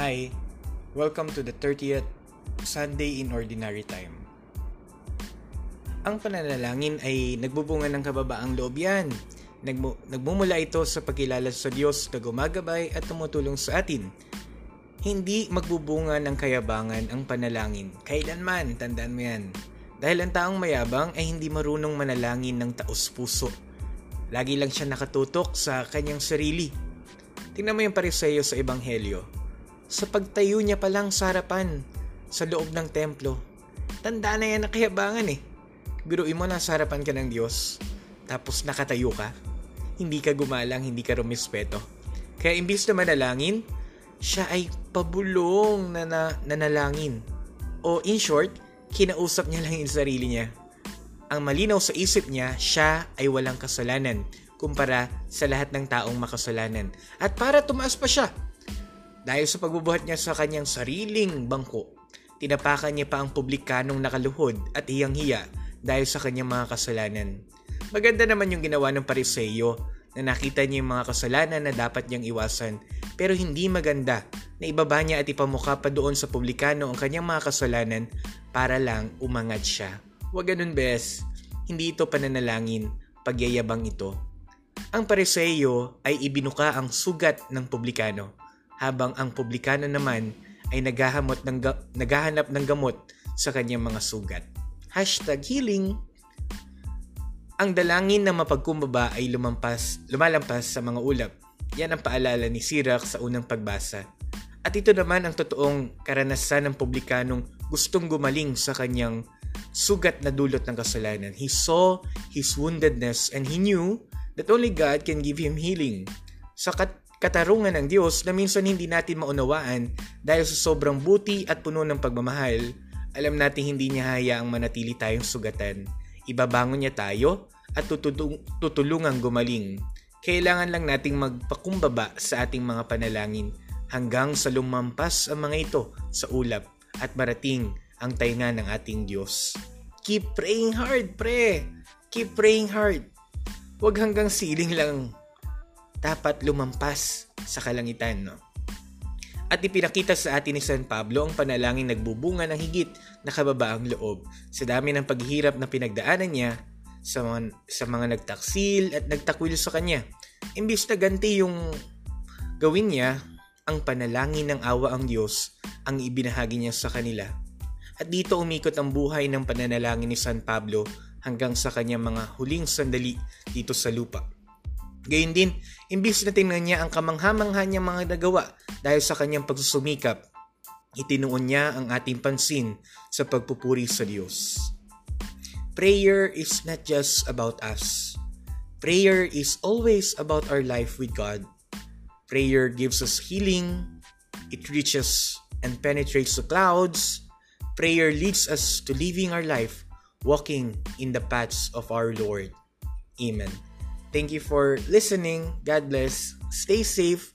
Hi, welcome to the 30th Sunday in Ordinary Time. Ang pananalangin ay nagbubunga ng kababaang loob yan. Nagmu- nagmumula ito sa pagkilala sa Diyos na gumagabay at tumutulong sa atin. Hindi magbubunga ng kayabangan ang panalangin. Kailanman, tandaan mo yan. Dahil ang taong mayabang ay hindi marunong manalangin ng taos puso. Lagi lang siya nakatutok sa kanyang sarili. Tingnan mo yung pariseyo sa Ebanghelyo. Sa pagtayo niya pa lang sa harapan, sa loob ng templo. Tandaan na yan na kayabangan eh. Biruin mo na sa harapan ka ng Diyos, tapos nakatayo ka. Hindi ka gumalang, hindi ka rumispeto. Kaya imbis na manalangin, siya ay pabulong na, na nanalangin. O in short, kinausap niya lang yung sarili niya. Ang malinaw sa isip niya, siya ay walang kasalanan kumpara sa lahat ng taong makasalanan. At para tumaas pa siya, dahil sa pagbubuhat niya sa kanyang sariling bangko, tinapakan niya pa ang publikanong nakaluhod at hiyang-hiya dahil sa kanyang mga kasalanan. Maganda naman yung ginawa ng pariseyo na nakita niya yung mga kasalanan na dapat niyang iwasan pero hindi maganda na ibaba niya at ipamukha pa doon sa publikano ang kanyang mga kasalanan para lang umangat siya. Huwag ganun bes, hindi ito pananalangin, pagyayabang ito. Ang pariseyo ay ibinuka ang sugat ng publikano habang ang publikano naman ay naghahamot ng ga- naghahanap ng gamot sa kanyang mga sugat. Hashtag healing. Ang dalangin ng mapagkumbaba ay lumampas, lumalampas sa mga ulap. Yan ang paalala ni Sirach sa unang pagbasa. At ito naman ang totoong karanasan ng publikanong gustong gumaling sa kanyang sugat na dulot ng kasalanan. He saw his woundedness and he knew that only God can give him healing. Sa kat- katarungan ng Diyos na minsan hindi natin maunawaan dahil sa sobrang buti at puno ng pagmamahal, alam natin hindi niya hayaang manatili tayong sugatan. Ibabangon niya tayo at tutulung- tutulungang gumaling. Kailangan lang nating magpakumbaba sa ating mga panalangin hanggang sa lumampas ang mga ito sa ulap at marating ang tainga ng ating Diyos. Keep praying hard, pre! Keep praying hard. Huwag hanggang siling lang. Dapat lumampas sa kalangitan, no? At ipinakita sa atin ni San Pablo ang panalangin nagbubunga ng higit na kababaang loob sa dami ng paghihirap na pinagdaanan niya sa mga, sa mga nagtaksil at nagtakwil sa kanya. Imbis na ganti yung gawin niya, ang panalangin ng awa ang Diyos ang ibinahagi niya sa kanila. At dito umikot ang buhay ng pananalangin ni San Pablo hanggang sa kanyang mga huling sandali dito sa lupa. Gayun din, imbis na tingnan niya ang kamangha-mangha niyang mga nagawa dahil sa kanyang pagsusumikap, itinuon niya ang ating pansin sa pagpupuri sa Diyos. Prayer is not just about us. Prayer is always about our life with God. Prayer gives us healing, it reaches and penetrates the clouds. Prayer leads us to living our life walking in the paths of our Lord. Amen. Thank you for listening. God bless. Stay safe